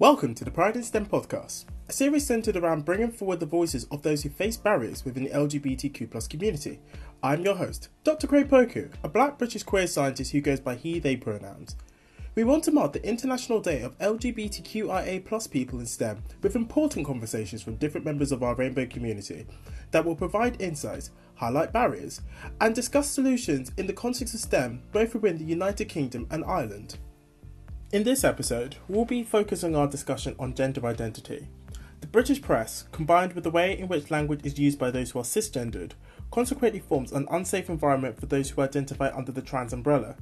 Welcome to the Pride in STEM podcast, a series centered around bringing forward the voices of those who face barriers within the LGBTQ community. I'm your host, Dr. Craig Poku, a black British queer scientist who goes by he, they pronouns. We want to mark the International Day of LGBTQIA people in STEM with important conversations from different members of our rainbow community that will provide insights, highlight barriers, and discuss solutions in the context of STEM both within the United Kingdom and Ireland. In this episode, we'll be focusing our discussion on gender identity. The British press, combined with the way in which language is used by those who are cisgendered, consequently forms an unsafe environment for those who identify under the trans umbrella.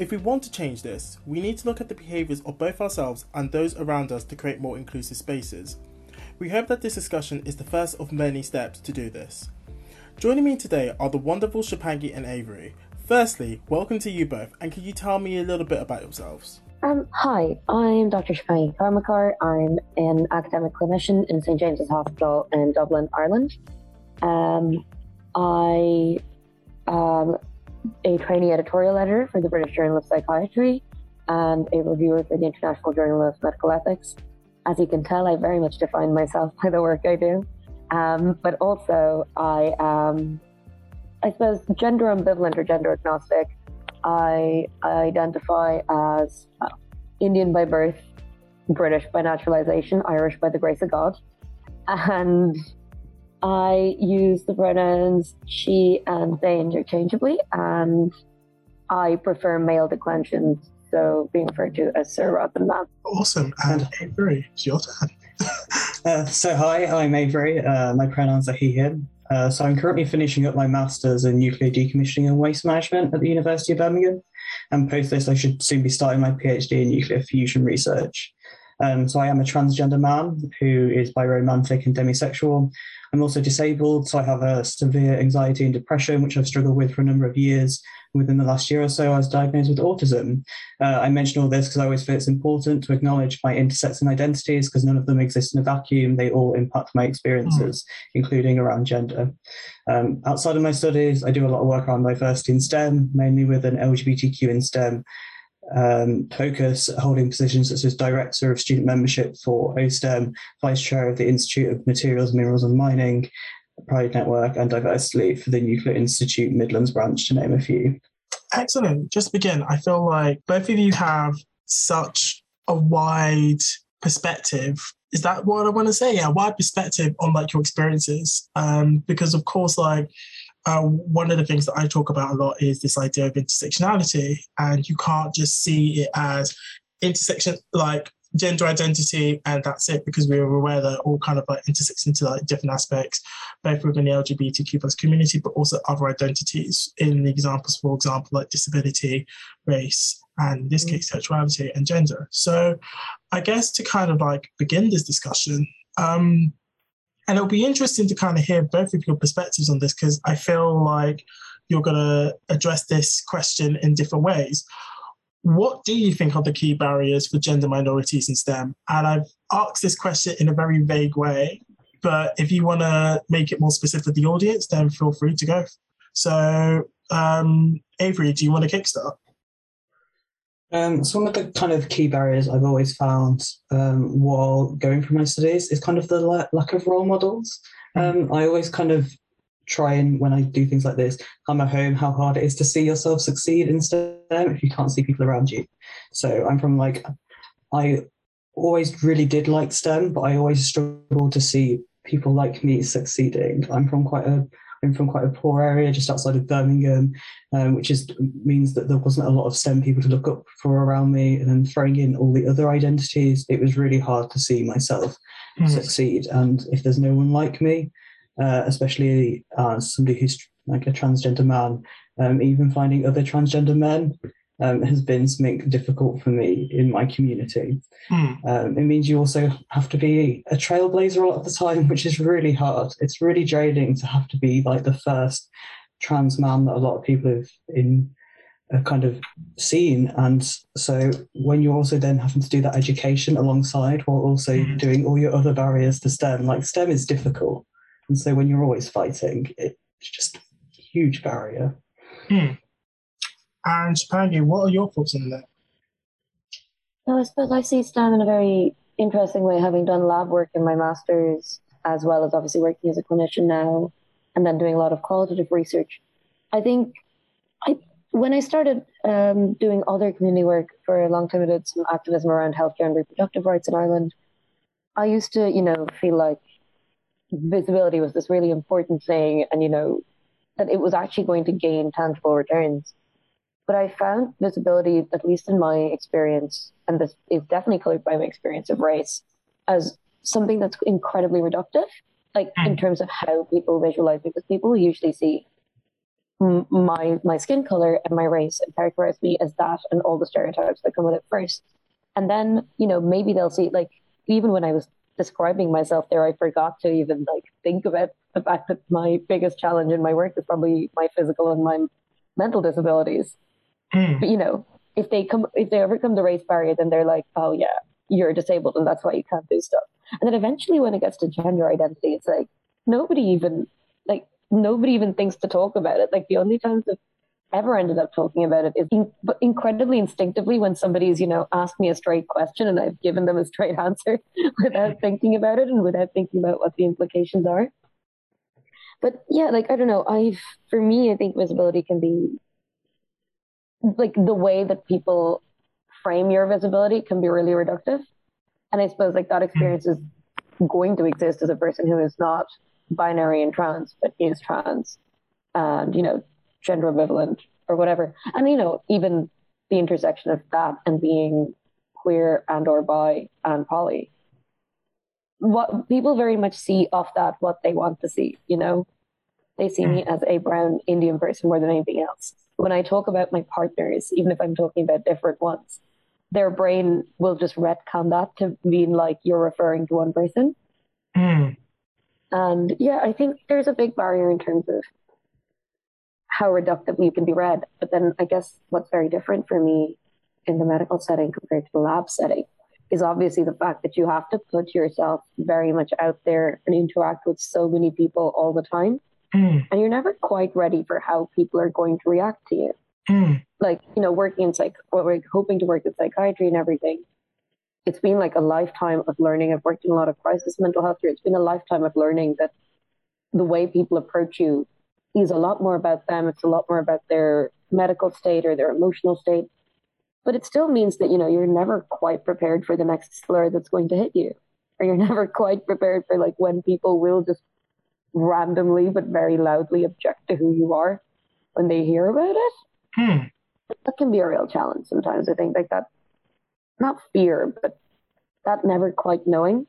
If we want to change this, we need to look at the behaviours of both ourselves and those around us to create more inclusive spaces. We hope that this discussion is the first of many steps to do this. Joining me today are the wonderful Shubhangi and Avery. Firstly, welcome to you both, and can you tell me a little bit about yourselves? Um, hi, I'm Dr. Shubhangi Karmakar. I'm an academic clinician in St James's Hospital in Dublin, Ireland. Um, I am a trainee editorial editor for the British Journal of Psychiatry and a reviewer for the International Journal of Medical Ethics. As you can tell, I very much define myself by the work I do. Um, but also, I am, I suppose, gender ambivalent or gender agnostic. I identify as uh, Indian by birth, British by naturalization, Irish by the grace of God. And I use the pronouns she and they interchangeably, and I prefer male declensions, so being referred to as sir rather than ma'am. Awesome. And Avery, it's your turn. uh, so, hi, I'm Avery. Uh, my pronouns are he, him. Uh, so I'm currently finishing up my master's in nuclear decommissioning and waste management at the University of Birmingham. And post this, I should soon be starting my PhD in nuclear fusion research. Um, so I am a transgender man who is biromantic and demisexual. I'm also disabled, so I have a severe anxiety and depression, which I've struggled with for a number of years. Within the last year or so, I was diagnosed with autism. Uh, I mention all this because I always feel it's important to acknowledge my intersecting identities because none of them exist in a vacuum. They all impact my experiences, mm. including around gender. Um, outside of my studies, I do a lot of work around diversity in STEM, mainly with an LGBTQ in STEM um, focus, holding positions such as Director of Student Membership for OSTEM, Vice Chair of the Institute of Materials, Minerals and Mining, Pride Network, and Diversity for the Nuclear Institute Midlands branch, to name a few. Excellent. Just begin. I feel like both of you have such a wide perspective. Is that what I want to say? Yeah, wide perspective on like your experiences. Um, because of course, like uh, one of the things that I talk about a lot is this idea of intersectionality, and you can't just see it as intersection like gender identity and that's it because we were aware that all kind of like intersects into like different aspects both within the lgbtq plus community but also other identities in the examples for example like disability race and in this mm. case sexuality and gender so i guess to kind of like begin this discussion um and it'll be interesting to kind of hear both of your perspectives on this because I feel like you're going to address this question in different ways. What do you think are the key barriers for gender minorities in STEM? And I've asked this question in a very vague way, but if you want to make it more specific for the audience, then feel free to go. So, um, Avery, do you want to kickstart? Um, so one of the kind of key barriers I've always found um, while going through my studies is kind of the la- lack of role models. Um, I always kind of try and when I do things like this, I'm at home how hard it is to see yourself succeed in STEM if you can't see people around you. So I'm from like I always really did like STEM, but I always struggled to see people like me succeeding. I'm from quite a I'm from quite a poor area just outside of Birmingham, um, which is means that there wasn't a lot of STEM people to look up for around me. And then throwing in all the other identities, it was really hard to see myself mm. succeed. And if there's no one like me, uh, especially as somebody who's like a transgender man, um, even finding other transgender men um, has been something difficult for me in my community. Mm. Um, it means you also have to be a trailblazer a lot of the time, which is really hard. It's really draining to have to be like the first trans man that a lot of people have in have kind of seen. And so when you're also then having to do that education alongside while also mm. doing all your other barriers to STEM, like STEM is difficult. And so when you're always fighting, it's just a huge barrier. Mm. And Shubhangi, what are your thoughts on that? No, I suppose I see STEM in a very interesting way, having done lab work in my master's, as well as obviously working as a clinician now, and then doing a lot of qualitative research. I think I when I started um, doing other community work for a long time, I did some activism around healthcare and reproductive rights in Ireland. I used to, you know, feel like visibility was this really important thing, and you know, that it was actually going to gain tangible returns. But I found visibility, at least in my experience, and this is definitely colored by my experience of race, as something that's incredibly reductive, like mm. in terms of how people visualize me, because people usually see my my skin color and my race and characterize me as that and all the stereotypes that come with it first. And then, you know, maybe they'll see like even when I was describing myself there, I forgot to even like think about the fact that my biggest challenge in my work is probably my physical and my mental disabilities. Mm. But you know, if they come, if they overcome the race barrier, then they're like, oh yeah, you're disabled and that's why you can't do stuff. And then eventually, when it gets to gender identity, it's like nobody even like nobody even thinks to talk about it. Like the only times I've ever ended up talking about it is in, incredibly instinctively when somebody's you know asked me a straight question and I've given them a straight answer without thinking about it and without thinking about what the implications are. But yeah, like I don't know. I've for me, I think visibility can be like the way that people frame your visibility can be really reductive. And I suppose like that mm-hmm. experience is going to exist as a person who is not binary and trans, but is trans and, you know, gender ambivalent or whatever. And, you know, even the intersection of that and being queer and or bi and poly. What people very much see off that what they want to see, you know? They see me as a brown Indian person more than anything else. When I talk about my partners, even if I'm talking about different ones, their brain will just retcon that to mean like you're referring to one person. Mm. And yeah, I think there's a big barrier in terms of how reductive you can be read. But then I guess what's very different for me in the medical setting compared to the lab setting is obviously the fact that you have to put yourself very much out there and interact with so many people all the time. Mm. And you're never quite ready for how people are going to react to you. Mm. Like, you know, working in psych, or like hoping to work in psychiatry and everything it's been like a lifetime of learning. I've worked in a lot of crisis mental health here. It's been a lifetime of learning that the way people approach you is a lot more about them. It's a lot more about their medical state or their emotional state. But it still means that, you know, you're never quite prepared for the next slur that's going to hit you. Or you're never quite prepared for like when people will just randomly but very loudly object to who you are when they hear about it. Hmm. That can be a real challenge sometimes. I think like that not fear, but that never quite knowing,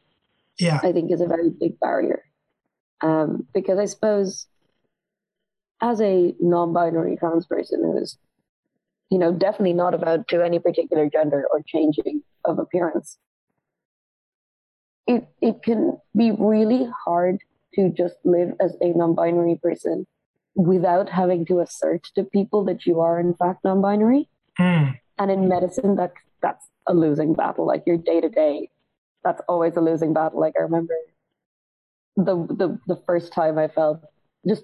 yeah, I think is a very big barrier. Um, because I suppose as a non-binary trans person who is, you know, definitely not about to any particular gender or changing of appearance, it it can be really hard to just live as a non-binary person without having to assert to people that you are in fact non-binary. Mm. And in medicine, that that's a losing battle. Like your day to day, that's always a losing battle. Like I remember the the the first time I felt just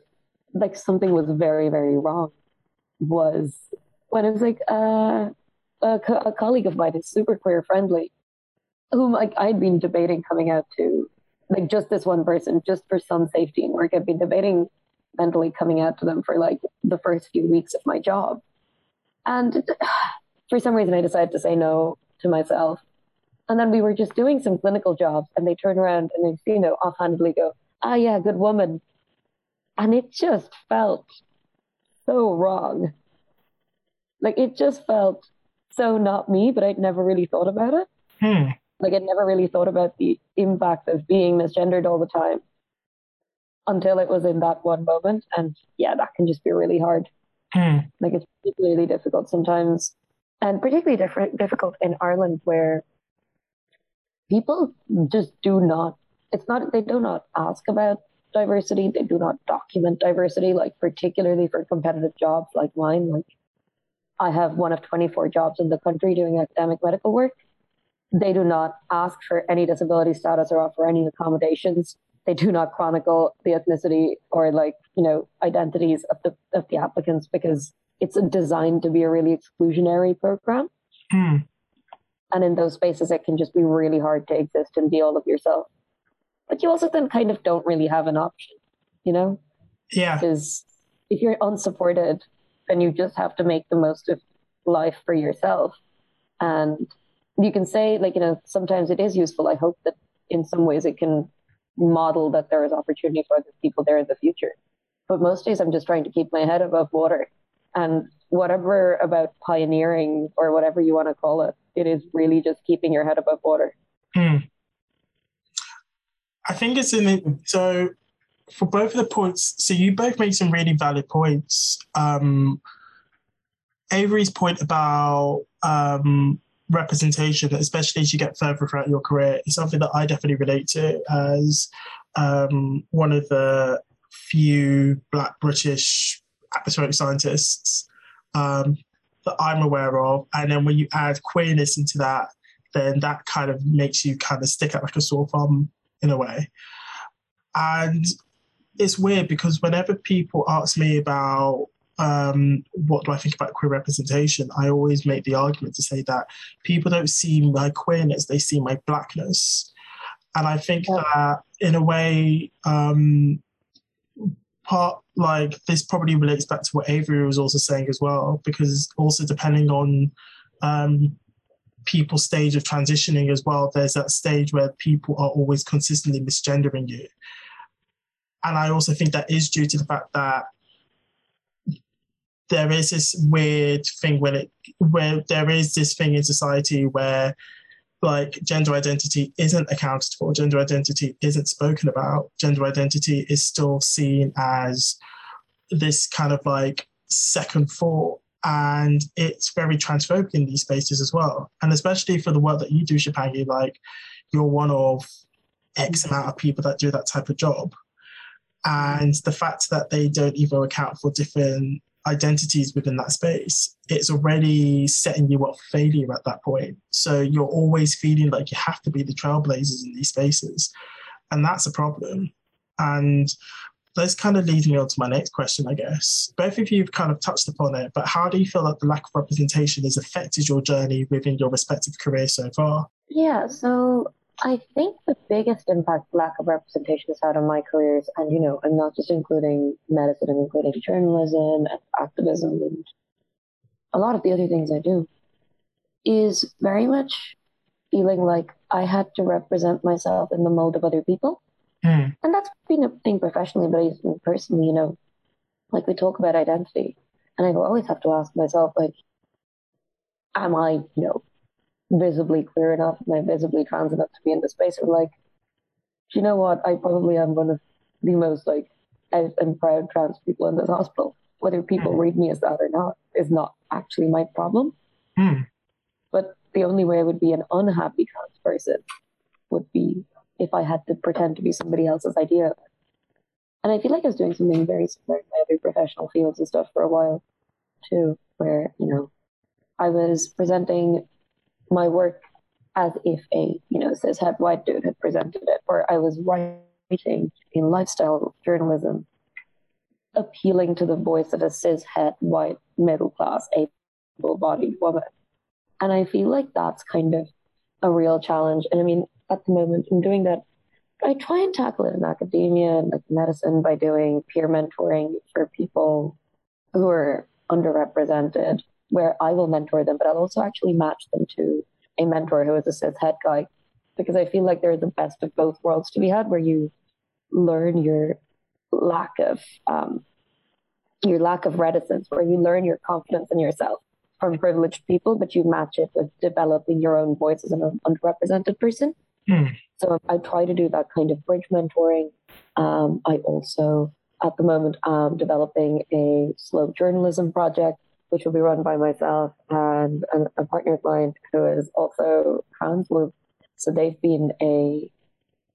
like something was very very wrong was when it was like uh, a, a colleague of mine is super queer friendly, whom like I'd been debating coming out to like just this one person just for some safety in work. I'd been debating mentally coming out to them for like the first few weeks of my job. And for some reason, I decided to say no to myself. And then we were just doing some clinical jobs, and they turn around and they, you know, offhandedly go, "Ah, yeah, good woman," and it just felt so wrong. Like it just felt so not me, but I'd never really thought about it. Hmm. Like I'd never really thought about the impact of being misgendered all the time until it was in that one moment. And yeah, that can just be really hard. Hmm. Like it's really difficult sometimes and particularly different, difficult in Ireland where people just do not, it's not, they do not ask about diversity. They do not document diversity, like particularly for competitive jobs like mine. Like I have one of 24 jobs in the country doing academic medical work. They do not ask for any disability status or offer any accommodations. They do not chronicle the ethnicity or like, you know, identities of the of the applicants because it's designed to be a really exclusionary program. Mm. And in those spaces, it can just be really hard to exist and be all of yourself. But you also then kind of don't really have an option, you know? Yeah. Because if you're unsupported, then you just have to make the most of life for yourself. And you can say, like, you know, sometimes it is useful. I hope that in some ways it can model that there is opportunity for other people there in the future. But most days I'm just trying to keep my head above water. And whatever about pioneering or whatever you want to call it, it is really just keeping your head above water. Hmm. I think it's in the, so for both of the points. So you both made some really valid points. Um, Avery's point about um, representation, especially as you get further throughout your career, is something that I definitely relate to as um, one of the few Black British atmospheric scientists um, that I'm aware of. And then when you add queerness into that, then that kind of makes you kind of stick out like a sore thumb in a way. And it's weird because whenever people ask me about um, what do I think about queer representation, I always make the argument to say that people don't see my queerness, they see my blackness. And I think yeah. that in a way, um, part like this probably relates back to what Avery was also saying as well, because also depending on um, people's stage of transitioning as well, there's that stage where people are always consistently misgendering you. And I also think that is due to the fact that there is this weird thing when it where there is this thing in society where like gender identity isn't accounted for, gender identity isn't spoken about, gender identity is still seen as this kind of like second thought. And it's very transphobic in these spaces as well. And especially for the work that you do, Shubhangi, like you're one of X mm-hmm. amount of people that do that type of job. Mm-hmm. And the fact that they don't even account for different identities within that space, it's already setting you up for failure at that point. So you're always feeling like you have to be the trailblazers in these spaces. And that's a problem. And this kind of leads me on to my next question, I guess. Both of you have kind of touched upon it, but how do you feel that the lack of representation has affected your journey within your respective careers so far? Yeah, so I think the biggest impact lack of representation has had on my careers, and you know, I'm not just including medicine, I'm including journalism and activism and a lot of the other things I do, is very much feeling like I had to represent myself in the mold of other people. Mm. And that's been a thing professionally, but even personally, you know, like we talk about identity, and I always have to ask myself, like, am I, you know, visibly queer enough and I visibly trans enough to be in the space of like, you know what? I probably am one of the most like out and proud trans people in this hospital. Whether people mm. read me as that or not is not actually my problem. Mm. But the only way I would be an unhappy trans person would be if I had to pretend to be somebody else's idea. And I feel like I was doing something very similar in my other professional fields and stuff for a while too, where, you know, I was presenting my work as if a you know cis het white dude had presented it, or I was writing in lifestyle journalism, appealing to the voice of a cis het white middle class able-bodied woman, and I feel like that's kind of a real challenge. And I mean, at the moment, I'm doing that. I try and tackle it in academia and like medicine by doing peer mentoring for people who are underrepresented where I will mentor them, but I'll also actually match them to a mentor who is a cis het guy because I feel like they're the best of both worlds to be had, where you learn your lack of um, your lack of reticence, where you learn your confidence in yourself from privileged people, but you match it with developing your own voice as an underrepresented person. Mm. So I try to do that kind of bridge mentoring. Um, I also, at the moment, am developing a slow journalism project which will be run by myself and a, a partner of mine who is also trans. So they've been a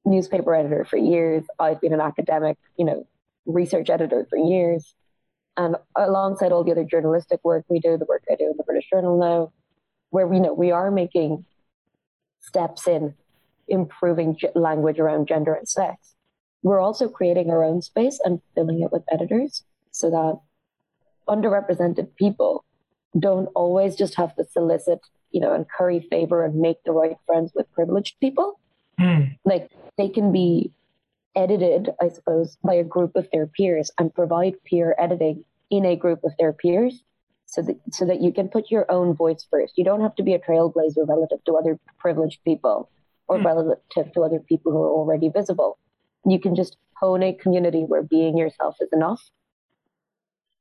newspaper editor for years. I've been an academic, you know, research editor for years. And alongside all the other journalistic work we do, the work I do in the British Journal now, where we know we are making steps in improving language around gender and sex. We're also creating our own space and filling it with editors so that underrepresented people don't always just have to solicit you know, and curry favor and make the right friends with privileged people. Mm. Like they can be edited, I suppose, by a group of their peers and provide peer editing in a group of their peers so that so that you can put your own voice first. You don't have to be a trailblazer relative to other privileged people or Hmm. relative to other people who are already visible. You can just hone a community where being yourself is enough.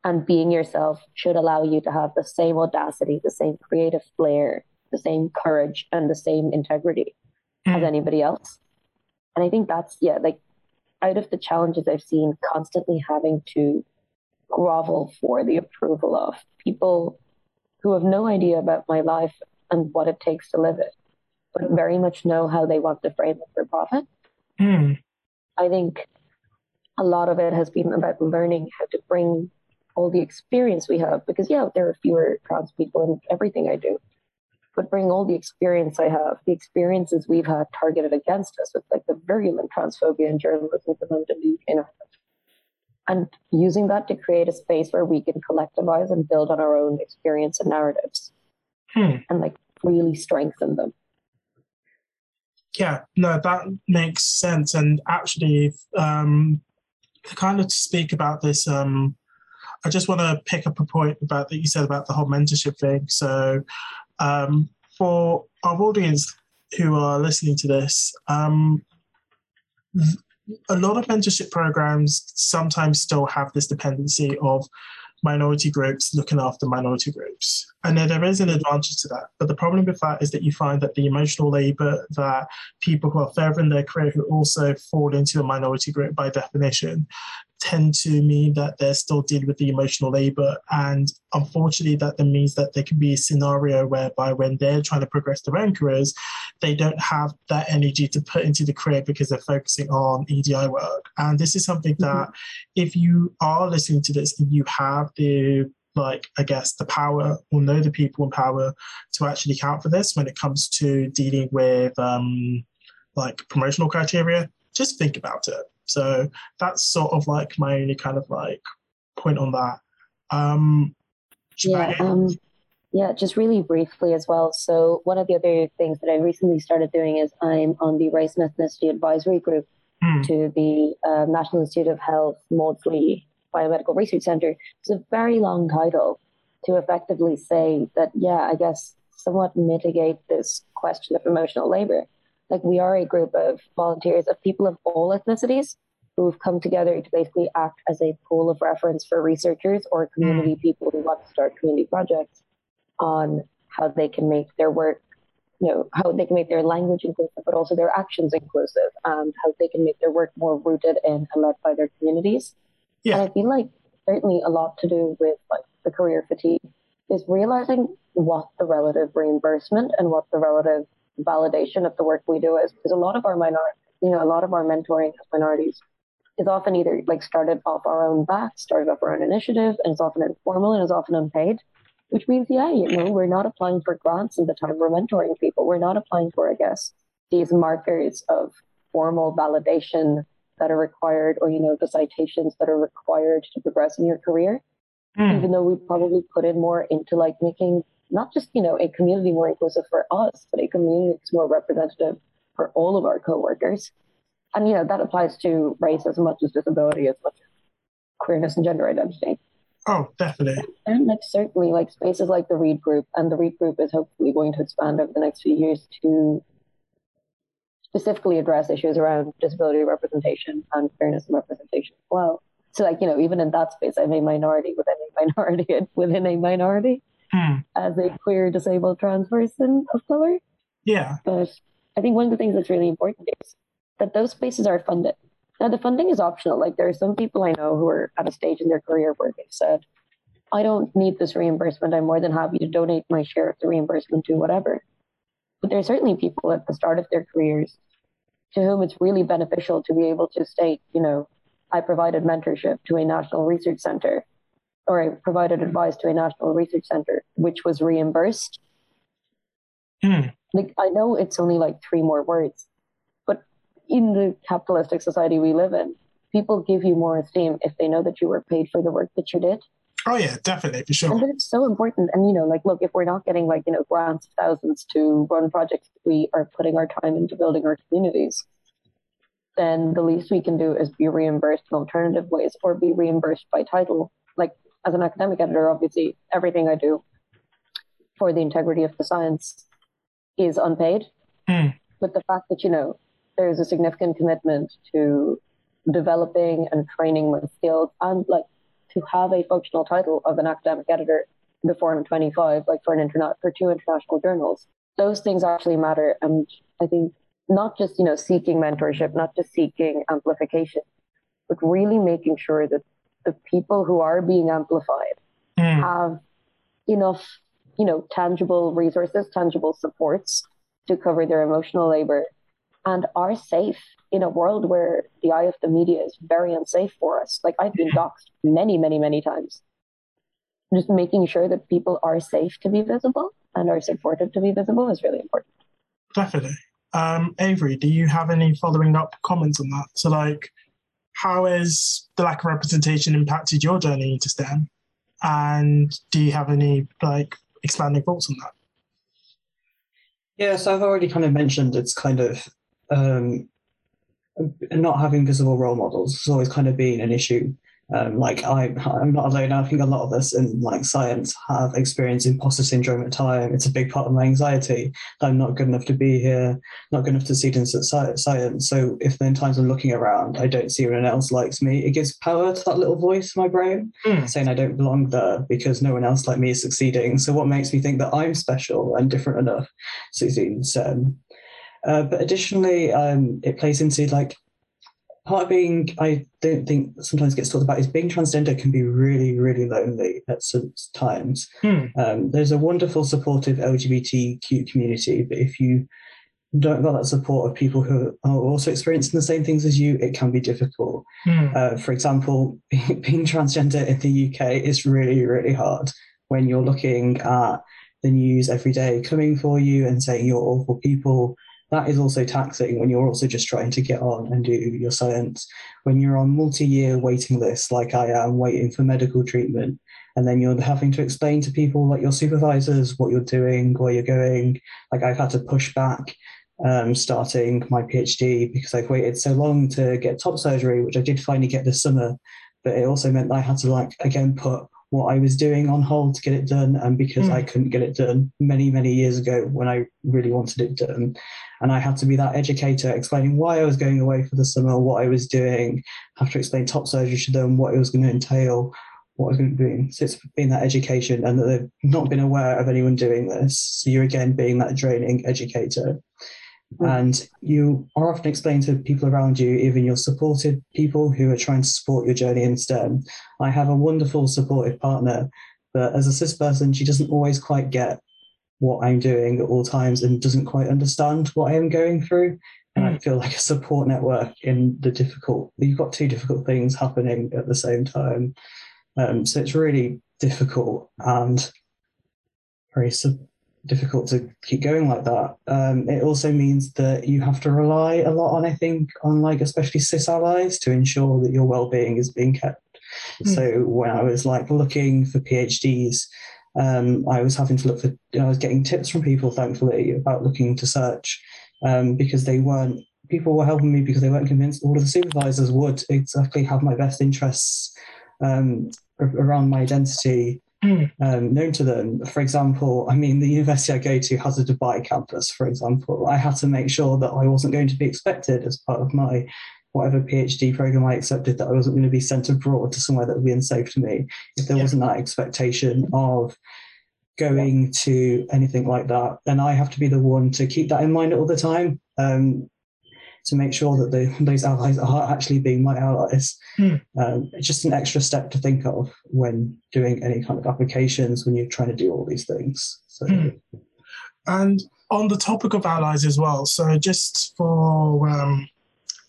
And being yourself should allow you to have the same audacity, the same creative flair, the same courage, and the same integrity as Mm. anybody else. And I think that's, yeah, like out of the challenges I've seen, constantly having to grovel for the approval of people who have no idea about my life and what it takes to live it, but very much know how they want to frame it for profit. Mm. I think a lot of it has been about learning how to bring all the experience we have, because yeah, there are fewer trans people in everything I do, but bring all the experience I have, the experiences we've had targeted against us with like the virulent transphobia in journalism the in the UK and using that to create a space where we can collectivize and build on our own experience and narratives Hmm. and like really strengthen them. Yeah, no, that makes sense. And actually, um, kind of to speak about this, um, I just want to pick up a point about that you said about the whole mentorship thing. So, um, for our audience who are listening to this, um, a lot of mentorship programs sometimes still have this dependency of minority groups looking after minority groups. And there is an advantage to that. But the problem with that is that you find that the emotional labor that people who are further in their career who also fall into a minority group by definition tend to mean that they're still dealing with the emotional labor. And unfortunately, that then means that there can be a scenario whereby when they're trying to progress their own careers, they don't have that energy to put into the career because they're focusing on EDI work. And this is something that if you are listening to this and you have the like I guess the power or know the people in power to actually account for this when it comes to dealing with um, like promotional criteria, just think about it. So that's sort of like my only kind of like point on that. Um, Yeah, um, yeah, just really briefly as well. So one of the other things that I recently started doing is I'm on the Race and Ethnicity Advisory Group Hmm. to the uh, National Institute of Health Maudsley Biomedical Research Center. It's a very long title to effectively say that, yeah, I guess somewhat mitigate this question of emotional labor. Like we are a group of volunteers of people of all ethnicities who've come together to basically act as a pool of reference for researchers or community mm. people who want to start community projects on how they can make their work, you know, how they can make their language inclusive, but also their actions inclusive, and how they can make their work more rooted in and led by their communities. Yeah. And I feel like certainly a lot to do with like the career fatigue is realizing what the relative reimbursement and what the relative validation of the work we do is. Because a lot of our minor, you know, a lot of our mentoring as minorities is often either like started off our own back, started off our own initiative, and it's often informal and is often unpaid. Which means, yeah, you know, we're not applying for grants at the time we're mentoring people. We're not applying for, I guess, these markers of formal validation that are required, or you know, the citations that are required to progress in your career Hmm. even though we probably put in more into like making not just you know a community more inclusive for us but a community that's more representative for all of our coworkers. And you know that applies to race as much as disability as much as queerness and gender identity. Oh, definitely. and like certainly like spaces like the read group and the read group is hopefully going to expand over the next few years to specifically address issues around disability representation and fairness and representation as well. So like you know even in that space i'm a minority within a minority within a minority Hmm. as a queer disabled trans person of color Yeah. but I think one of the things that's really important is that those spaces are funded. Now, the funding is optional. Like, there are some people I know who are at a stage in their career where they've said, I don't need this reimbursement. I'm more than happy to donate my share of the reimbursement to whatever. But there are certainly people at the start of their careers to whom it's really beneficial to be able to state, you know, I provided mentorship to a national research center or I provided advice to a national research center, which was reimbursed Hmm. like I know it's only like three more words, but in the capitalistic society we live in, people give you more esteem if they know that you were paid for the work that you did. Oh yeah, definitely for sure. And it's so important. And you know, like, look, if we're not getting like you know grants of thousands to run projects, we are putting our time into building our communities. Then the least we can do is be reimbursed in alternative ways, or be reimbursed by title. As an academic editor, obviously everything I do for the integrity of the science is unpaid. Mm. But the fact that you know there's a significant commitment to developing and training my skills and like to have a functional title of an academic editor before I'm 25, like for an internet for two international journals. Those things actually matter, and I think not just you know seeking mentorship, not just seeking amplification, but really making sure that the people who are being amplified Mm. have enough, you know, tangible resources, tangible supports to cover their emotional labor and are safe in a world where the eye of the media is very unsafe for us. Like I've been doxxed many, many, many times. Just making sure that people are safe to be visible and are supported to be visible is really important. Definitely. Um, Avery, do you have any following up comments on that? So, like, how has the lack of representation impacted your journey into STEM? And do you have any like expanding thoughts on that? Yeah, so I've already kind of mentioned it's kind of um, not having visible role models has always kind of been an issue. Um, like I, I'm not alone. I think a lot of us in like science have experienced imposter syndrome at time. It's a big part of my anxiety. I'm not good enough to be here, not good enough to see into science. So if then times I'm looking around, I don't see anyone else likes me. It gives power to that little voice in my brain Mm. saying I don't belong there because no one else like me is succeeding. So what makes me think that I'm special and different enough succeed in STEM? Uh, but additionally, um, it plays into like part of being, I don't think sometimes gets talked about is being transgender can be really, really lonely at some times. Hmm. Um, there's a wonderful, supportive LGBTQ community, but if you don't got that support of people who are also experiencing the same things as you, it can be difficult. Mm. Uh, for example, being transgender in the UK is really, really hard when you're looking at the news every day coming for you and saying you're awful people. That is also taxing when you're also just trying to get on and do your science. When you're on multi year waiting lists, like I am, waiting for medical treatment, and then you're having to explain to people, like your supervisors, what you're doing, where you're going. Like I've had to push back um, starting my PhD because I've waited so long to get top surgery, which I did finally get this summer. But it also meant that I had to like again put what I was doing on hold to get it done, and because Mm. I couldn't get it done many many years ago when I really wanted it done, and I had to be that educator explaining why I was going away for the summer, what I was doing, have to explain top surgery to them, what it was going to entail, what I was going to be doing. So it's been that education, and that they've not been aware of anyone doing this. So you're again being that draining educator. Mm. And you are often explained to people around you, even your supported people who are trying to support your journey in STEM. I have a wonderful supportive partner, but as a cis person, she doesn't always quite get what I'm doing at all times and doesn't quite understand what I am going through. And I feel like a support network in the difficult, you've got two difficult things happening at the same time. Um, so it's really difficult and very su- difficult to keep going like that. Um, it also means that you have to rely a lot on, I think, on like especially cis allies to ensure that your well-being is being kept. Mm. So when I was like looking for PhDs, um, I was having to look for, I was getting tips from people, thankfully, about looking to search um, because they weren't, people were helping me because they weren't convinced all of the supervisors would exactly have my best interests um, around my identity Mm. um, known to them. For example, I mean, the university I go to has a Dubai campus, for example. I had to make sure that I wasn't going to be expected as part of my whatever PhD program I accepted that I wasn't going to be sent abroad to somewhere that would be unsafe to me if there Yeah. wasn't that expectation of going to anything like that. Then I have to be the one to keep that in mind all the time. Um, to make sure that the, those allies are actually being my allies. Hmm. Um, it's just an extra step to think of when doing any kind of applications when you're trying to do all these things. So, Hmm. And on the topic of allies as well, so just for um,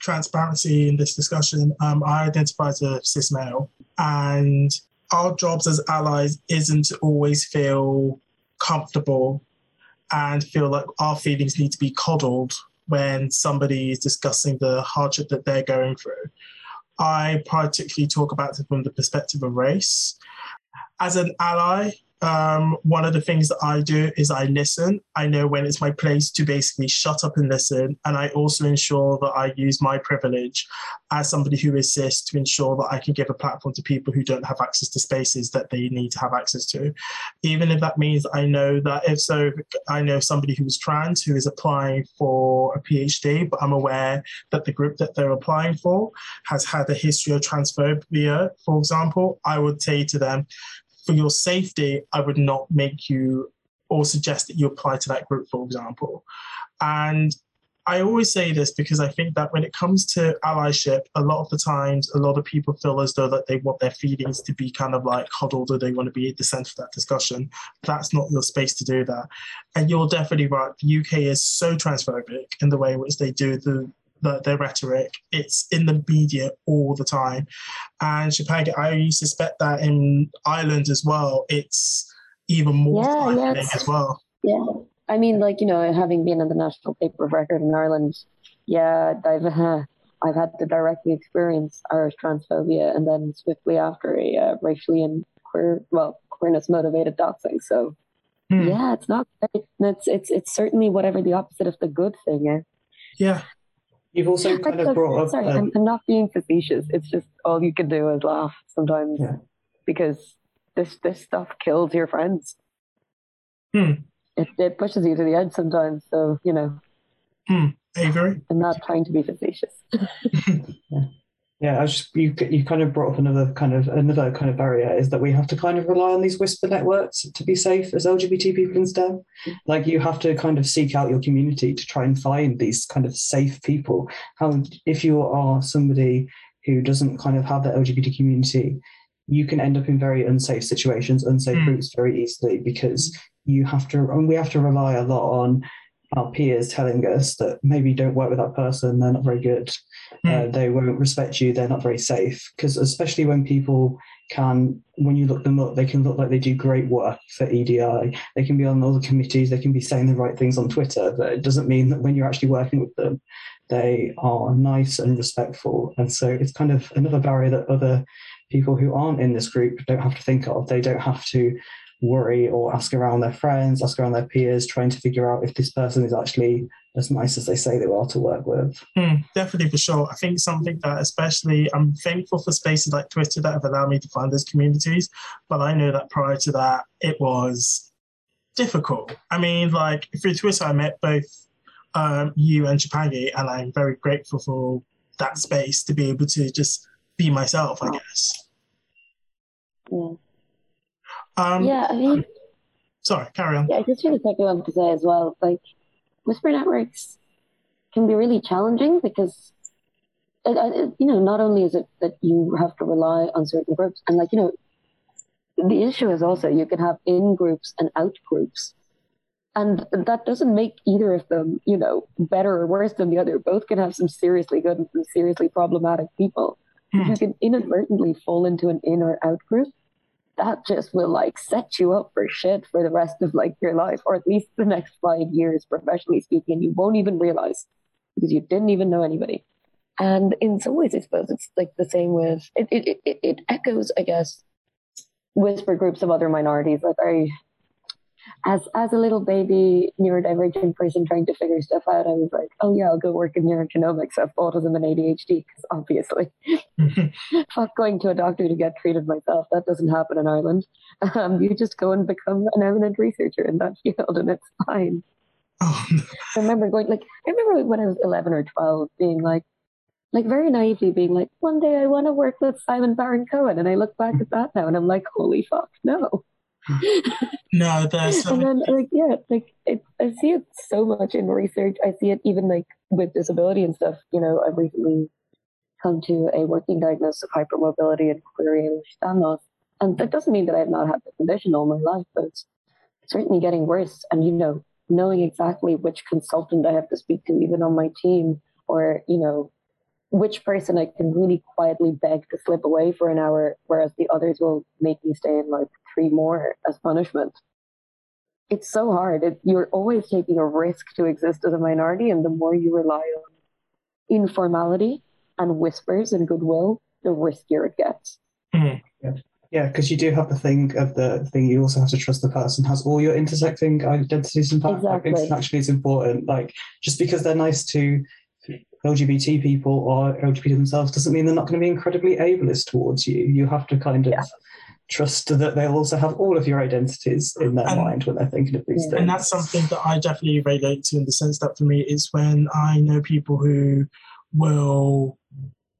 transparency in this discussion, um, I identify as a cis male, and our jobs as allies isn't to always feel comfortable and feel like our feelings need to be coddled when somebody is discussing the hardship that they're going through. I particularly talk about it from the perspective of race. as an ally, um, one of the things that I do is I listen. I know when it's my place to basically shut up and listen. And I also ensure that I use my privilege as somebody who assists to ensure that I can give a platform to people who don't have access to spaces that they need to have access to. Even if that means I know that if so, I know somebody who is trans who is applying for a PhD, but I'm aware that the group that they're applying for has had a history of transphobia, for example, I would say to them, for your safety, I would not make you or suggest that you apply to that group, for example. And I always say this because I think that when it comes to allyship, a lot of the times, a lot of people feel as though that they want their feelings to be kind of like huddled or they want to be at the center of that discussion. That's not your space to do that. And you're definitely right. The UK is so transphobic in the way in which they do the the, their rhetoric. It's in the media all the time. And Shubhangi, I suspect that in Ireland as well, it's even more yeah, yeah, as well. Yeah. I mean, like, you know, having been in the National Paper of Record in Ireland, yeah, I've, uh, I've had to directly experience Irish transphobia and then swiftly after a uh, racially and queer, well, queerness motivated doxing. So, hmm. yeah, it's not great. It's, it's, it's certainly whatever the opposite of the good thing is. Yeah. You've also kind of brought up. Sorry, I'm, I'm, not being facetious. It's just all you can do is laugh sometimes yeah. because this this stuff kills your friends. Hmm. It it pushes you to the edge sometimes. So you know. Hmm. Avery. I'm not trying to be facetious. yeah. Yeah, I just you you kind of brought up another kind of another kind of barrier is that we have to kind of rely on these whisper networks to be safe as LGBT people instead. Like you have to kind of seek out your community to try and find these kind of safe people. How if you are somebody who doesn't kind of have the LGBT community, you can end up in very unsafe situations, unsafe mm. groups very easily because you have to and we have to rely a lot on our peers telling us that maybe don't work with that person, they're not very good, mm. uh, they won't respect you, they're not very safe. Because especially when people can, when you look them up, they can look like they do great work for EDI. They can be on all the committees, they can be saying the right things on Twitter, but it doesn't mean that when you're actually working with them, they are nice and respectful. And so it's kind of another barrier that other people who aren't in this group don't have to think of. They don't have to worry or ask around their friends, ask around their peers, trying to figure out if this person is actually as nice as they say they are to work with. Mm, definitely, for sure. I think something that, especially, I'm thankful for spaces like Twitter that have allowed me to find those communities. But I know that prior to that, it was difficult. I mean, like through Twitter, I met both um, you and Shubhangi, and I'm very grateful for that space to be able to just be myself, I guess. Yeah. Um, yeah, I mean, sorry, carry on. Yeah, I just really quickly wanted to say as well, like whisper networks can be really challenging because, it, it, you know, not only is it that you have to rely on certain groups, and like you know, the issue is also you can have in groups and out groups. And that doesn't make either of them, you know, better or worse than the other. Both can have some seriously good and some seriously problematic people. Mm. You can inadvertently fall into an in or out group that just will like set you up for shit for the rest of like your life, or at least the next five years, professionally speaking. You won't even realize because you didn't even know anybody. And in some ways, I suppose it's like the same with it. It it, it echoes, I guess, whisper groups of other minorities. Like I as as a little baby neurodivergent person trying to figure stuff out, I was like, oh yeah, I'll go work in neurogenomics of autism and ADHD because obviously, fuck going to a doctor to get treated myself. That doesn't happen in Ireland. Um, you just go and become an eminent researcher in that field, and it's fine. Oh. I remember going like I remember when I was eleven or twelve, being like, like very naively being like, one day I want to work with Simon Baron Cohen, and I look back at that now and I'm like, holy fuck, no no, there's. and then, like, yeah, like it, I see it so much in research. I see it even like with disability and stuff. You know, I've recently come to a working diagnosis of hypermobility and query understand loss, and that doesn't mean that I've not had the condition all my life, but it's certainly getting worse. And you know, knowing exactly which consultant I have to speak to, even on my team, or you know, which person I can really quietly beg to slip away for an hour, whereas the others will make me stay in like three more as punishment. It's so hard. It, you're always taking a risk to exist as a minority, and the more you rely on informality and whispers and goodwill, the riskier it gets. Mm-hmm. Yeah. Because you do have the thing of the thing. You also have to trust the person has all your intersecting identities and backgrounds. Exactly. Actually, it's important. Like just because they're nice to LGBT people or LGBT themselves doesn't mean they're not going to be incredibly ableist towards you. You have to kind of Yeah. Trust that they'll also have all of your identities in their And- mind when they're thinking of these Yeah. things. and that's something that I definitely relate to in the sense that for me is when I know people who will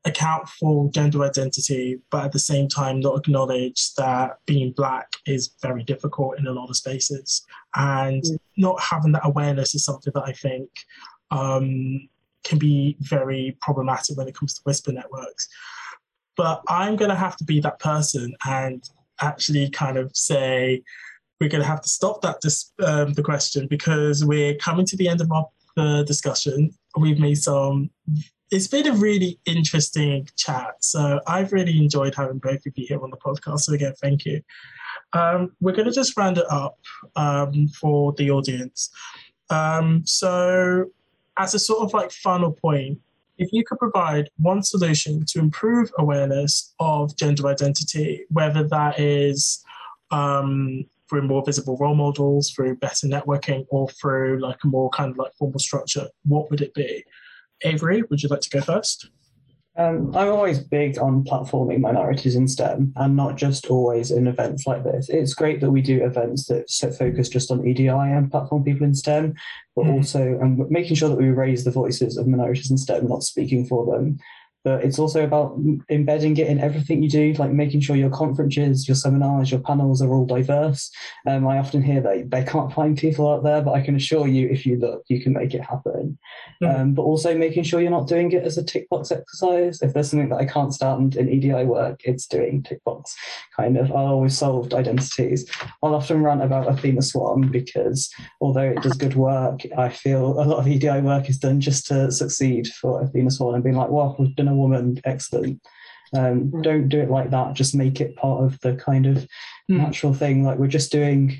account for gender identity, but at the same time not acknowledge that being black is very difficult in a lot of spaces, and Mm. not having that awareness is something that I think um, can be very problematic when it comes to whisper networks. But I'm going to have to be that person and actually kind of say we're going to have to stop that dis- um, the question because we're coming to the end of our uh, discussion. We've made some. It's been a really interesting chat, so I've really enjoyed having both of you here on the podcast. So again, thank you. Um, we're going to just round it up um, for the audience. Um, so, as a sort of like final point, if you could provide one solution to improve awareness of gender identity, whether that is um, through more visible role models, through better networking, or through like a more kind of like formal structure, what would it be? Avery, would you like to go first? Um, I'm always big on platforming minorities in STEM and not just always in events like this. It's great that we do events that focus just on EDI and platform people in STEM, but Mhm. also and making sure that we raise the voices of minorities in STEM, not speaking for them. But it's also about embedding it in everything you do, like making sure your conferences, your seminars, your panels are all diverse. Um, I often hear that they can't find people out there, but I can assure you, if you look, you can make it happen Mhm. um, but also making sure you're not doing it as a tick box exercise. If there's something that I can't stand in EDI work, it's doing tick box kind of. Oh, we've solved identities. I'll often rant about Athena Swan because although it does good work, I feel a lot of EDI work is done just to succeed for Athena Swan and being like, well, we've done a woman, excellent. Um, Mm. don't do it like that. Just make it part of the kind of Mm. natural thing. Like we're just doing,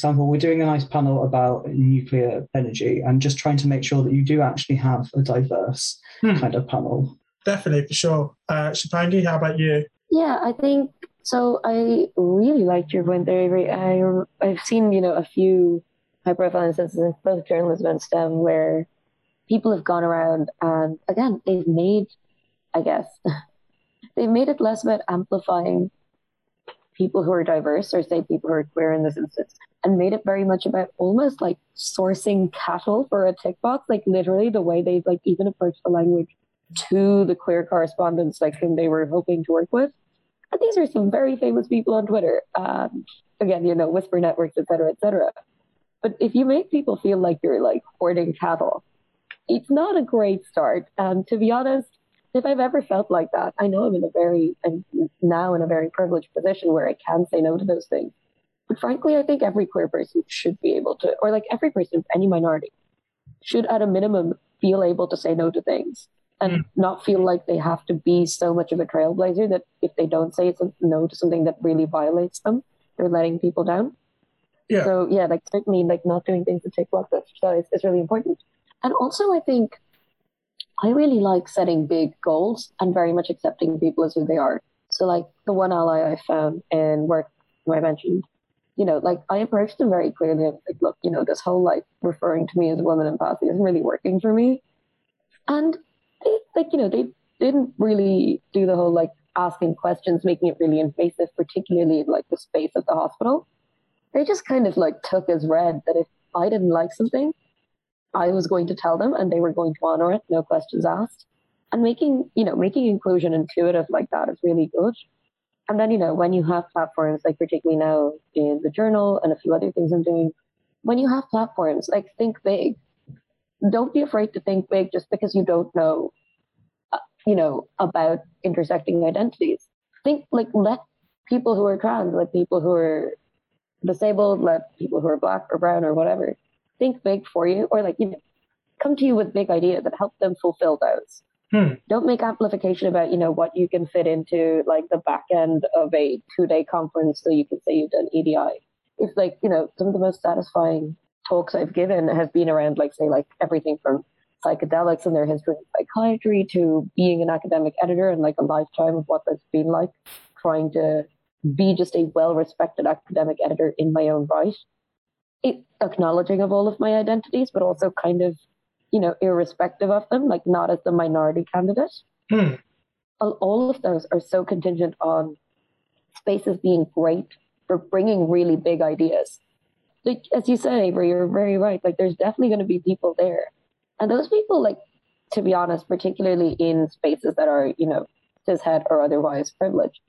example, we're doing a nice panel about nuclear energy and just trying to make sure that you do actually have a diverse Hmm. kind of panel. Definitely, for sure. Uh, Shubhangi, how about you? Yeah, I think so. I really liked your point there, I, I've seen, you know, a few high profile instances in both journalism and STEM where people have gone around and, again, they've made, I guess, they've made it less about amplifying people who are diverse or say people who are queer in this instance and made it very much about almost like sourcing cattle for a tick box like literally the way they've like even approached the language to the queer correspondents like whom they were hoping to work with. And these are some very famous people on twitter um, again you know whisper networks et cetera et cetera. But if you make people feel like you're like hoarding cattle it's not a great start. And to be honest if I've ever felt like that, I know I'm in a very, I'm now in a very privileged position where I can say no to those things. But frankly, I think every queer person should be able to, or like every person any minority, should at a minimum feel able to say no to things and Mm. not feel like they have to be so much of a trailblazer that if they don't say no to something that really violates them, they're letting people down. Yeah. So yeah, like certainly like not doing things to tick box exercise is really important. And also I think I really like setting big goals and very much accepting people as who they are. So, like the one ally I found in work, who I mentioned, you know, like I approached them very clearly. I was like, look, you know, this whole like referring to me as a woman in passing isn't really working for me. And they, like, you know, they didn't really do the whole like asking questions, making it really invasive, particularly in like the space of the hospital. They just kind of like took as read that if I didn't like something, I was going to tell them and they were going to honor it, no questions asked. And making, you know, making inclusion intuitive like that is really good. And then, you know, when you have platforms, like particularly now in the journal and a few other things I'm doing, when you have platforms, like think big. Don't be afraid to think big just because you don't know, uh, you know, about intersecting identities. Think like let people who are trans, let people who are disabled, let people who are black or brown or whatever, think big for you or like, you know, come to you with big ideas and help them fulfill those. Hmm. Don't make amplification about, you know, what you can fit into like the back end of a two day conference so you can say you've done EDI. It's like, you know, some of the most satisfying talks I've given have been around like say like everything from psychedelics and their history in psychiatry to being an academic editor and like a lifetime of what that's been like trying to be just a well respected academic editor in my own right. It, acknowledging of all of my identities, but also kind of, you know, irrespective of them, like not as the minority candidate. Hmm. All, all of those are so contingent on spaces being great for bringing really big ideas. Like, as you say, Avery, you're very right. Like, there's definitely going to be people there. And those people, like, to be honest, particularly in spaces that are, you know, cishet or otherwise privileged,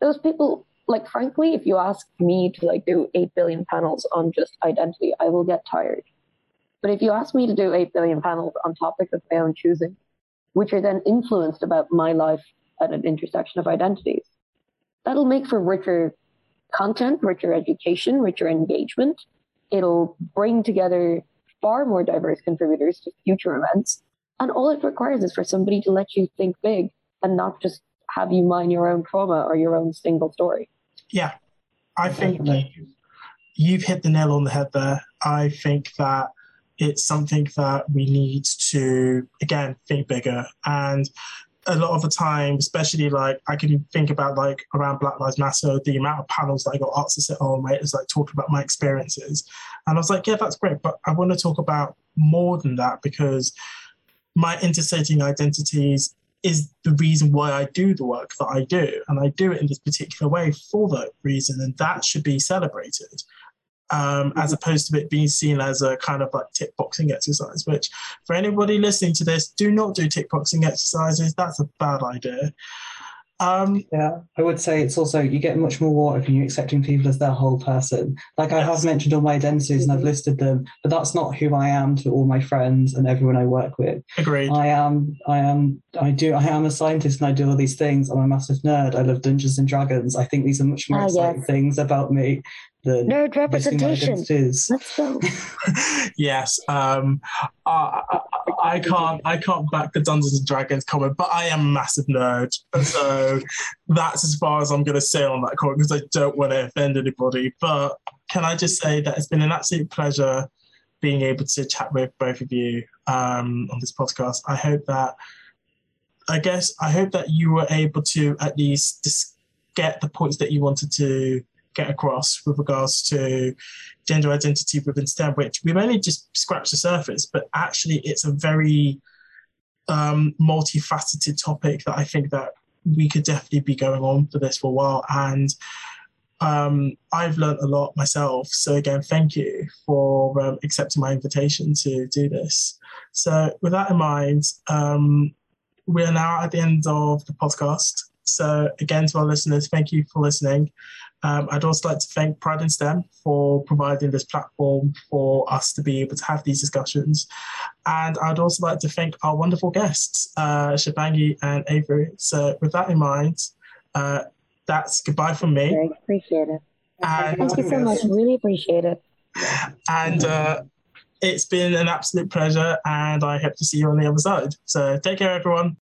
those people, like, frankly, if you ask me to, like, do 8 billion panels on just identity, I will get tired. But if you ask me to do 8 billion panels on topics of my own choosing, which are then influenced about my life at an intersection of identities, that'll make for richer content, richer education, richer engagement. It'll bring together far more diverse contributors to future events. And all it requires is for somebody to let you think big and not just have you mine your own trauma or your own single story. Yeah. I think you've hit the nail on the head there. I think that it's something that we need to, again, think bigger. And a lot of the time, especially like I can think about like around Black Lives Matter, the amount of panels that I got asked to sit on where it's like talking about my experiences. And I was like, yeah, that's great. But I want to talk about more than that because my intersecting identities is the reason why I do the work that I do. And I do it in this particular way for that reason. And that should be celebrated um, as mm-hmm. opposed to it being seen as a kind of like tick boxing exercise. Which, for anybody listening to this, do not do tick boxing exercises. That's a bad idea. Um, yeah, I would say it's also you get much more water if you're accepting people as their whole person. Like I have mentioned all my identities and I've mm-hmm. listed them, but that's not who I am to all my friends and everyone I work with. Agreed. I am, I am, I do, I am a scientist and I do all these things. I'm a massive nerd. I love Dungeons and Dragons. I think these are much more ah, exciting yes. things about me the nerd representation. Let's go. yes, um, I, I, I, can't I can't back the Dungeons and Dragons comment, but I am a massive nerd, so that's as far as I'm going to say on that comment because I don't want to offend anybody. But can I just say that it's been an absolute pleasure being able to chat with both of you um, on this podcast. I hope that I guess I hope that you were able to at least dis- get the points that you wanted to get across with regards to gender identity within STEM, which we've only just scratched the surface, but actually it's a very um, multifaceted topic that I think that we could definitely be going on for this for a while. And um, I've learned a lot myself. So again, thank you for um, accepting my invitation to do this. So with that in mind, um, we are now at the end of the podcast. So again, to our listeners, thank you for listening. Um, I'd also like to thank Pride in STEM for providing this platform for us to be able to have these discussions. And I'd also like to thank our wonderful guests, uh, Shubhangi and Avery. So, with that in mind, uh, that's goodbye from me. Very appreciate it. And, thank you so much. Really appreciate it. And uh, it's been an absolute pleasure, and I hope to see you on the other side. So, take care, everyone.